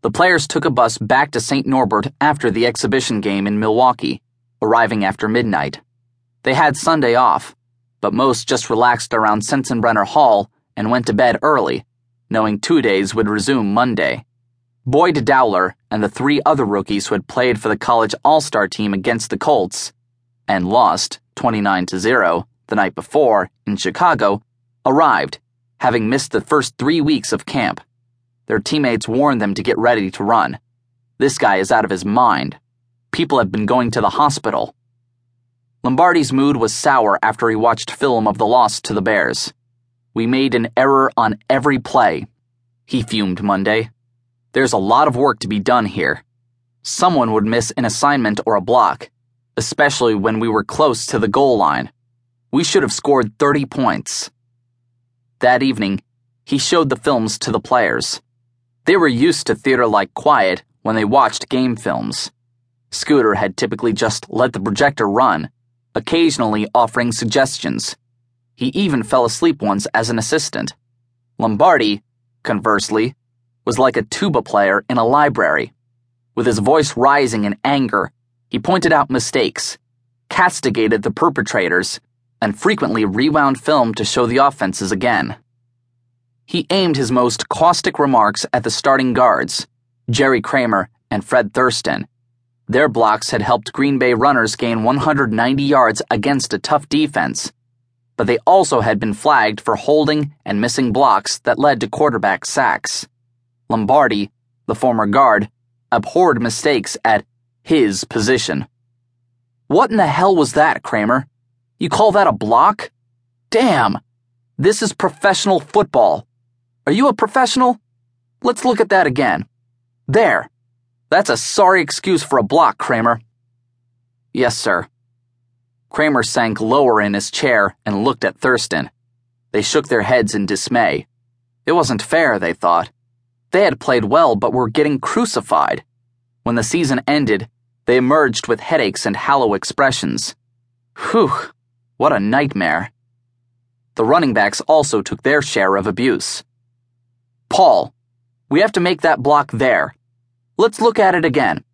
The players took a bus back to St. Norbert after the exhibition game in Milwaukee, arriving after midnight. They had Sunday off, but most just relaxed around Sensenbrenner Hall and went to bed early, knowing two days would resume Monday. Boyd Dowler and the three other rookies who had played for the college all star team against the Colts and lost 29 to 0 the night before in Chicago arrived, having missed the first three weeks of camp. Their teammates warned them to get ready to run. This guy is out of his mind. People have been going to the hospital. Lombardi's mood was sour after he watched film of the loss to the Bears. We made an error on every play. He fumed Monday. There's a lot of work to be done here. Someone would miss an assignment or a block, especially when we were close to the goal line. We should have scored 30 points. That evening, he showed the films to the players. They were used to theater like quiet when they watched game films. Scooter had typically just let the projector run, occasionally offering suggestions. He even fell asleep once as an assistant. Lombardi, conversely, was like a tuba player in a library. With his voice rising in anger, he pointed out mistakes, castigated the perpetrators, and frequently rewound film to show the offenses again. He aimed his most caustic remarks at the starting guards, Jerry Kramer and Fred Thurston. Their blocks had helped Green Bay runners gain 190 yards against a tough defense, but they also had been flagged for holding and missing blocks that led to quarterback sacks. Lombardi, the former guard, abhorred mistakes at his position. What in the hell was that, Kramer? You call that a block? Damn! This is professional football. Are you a professional? Let's look at that again. There. That's a sorry excuse for a block, Kramer. Yes, sir. Kramer sank lower in his chair and looked at Thurston. They shook their heads in dismay. It wasn't fair, they thought. They had played well but were getting crucified. When the season ended, they emerged with headaches and hollow expressions. Whew, what a nightmare. The running backs also took their share of abuse. Paul, we have to make that block there. Let's look at it again.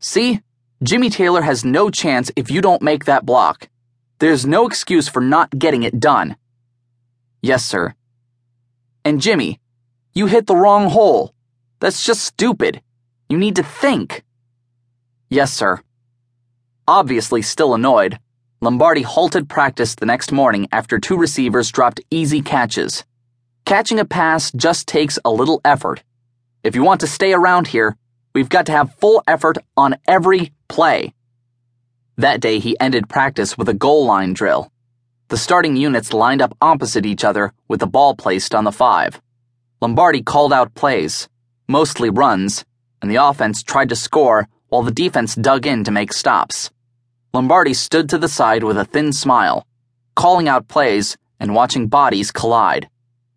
See? Jimmy Taylor has no chance if you don't make that block. There's no excuse for not getting it done. Yes, sir. And Jimmy, you hit the wrong hole. That's just stupid. You need to think. Yes, sir. Obviously still annoyed, Lombardi halted practice the next morning after two receivers dropped easy catches. Catching a pass just takes a little effort. If you want to stay around here, we've got to have full effort on every play. That day, he ended practice with a goal line drill. The starting units lined up opposite each other with the ball placed on the five. Lombardi called out plays, mostly runs, and the offense tried to score while the defense dug in to make stops. Lombardi stood to the side with a thin smile, calling out plays and watching bodies collide.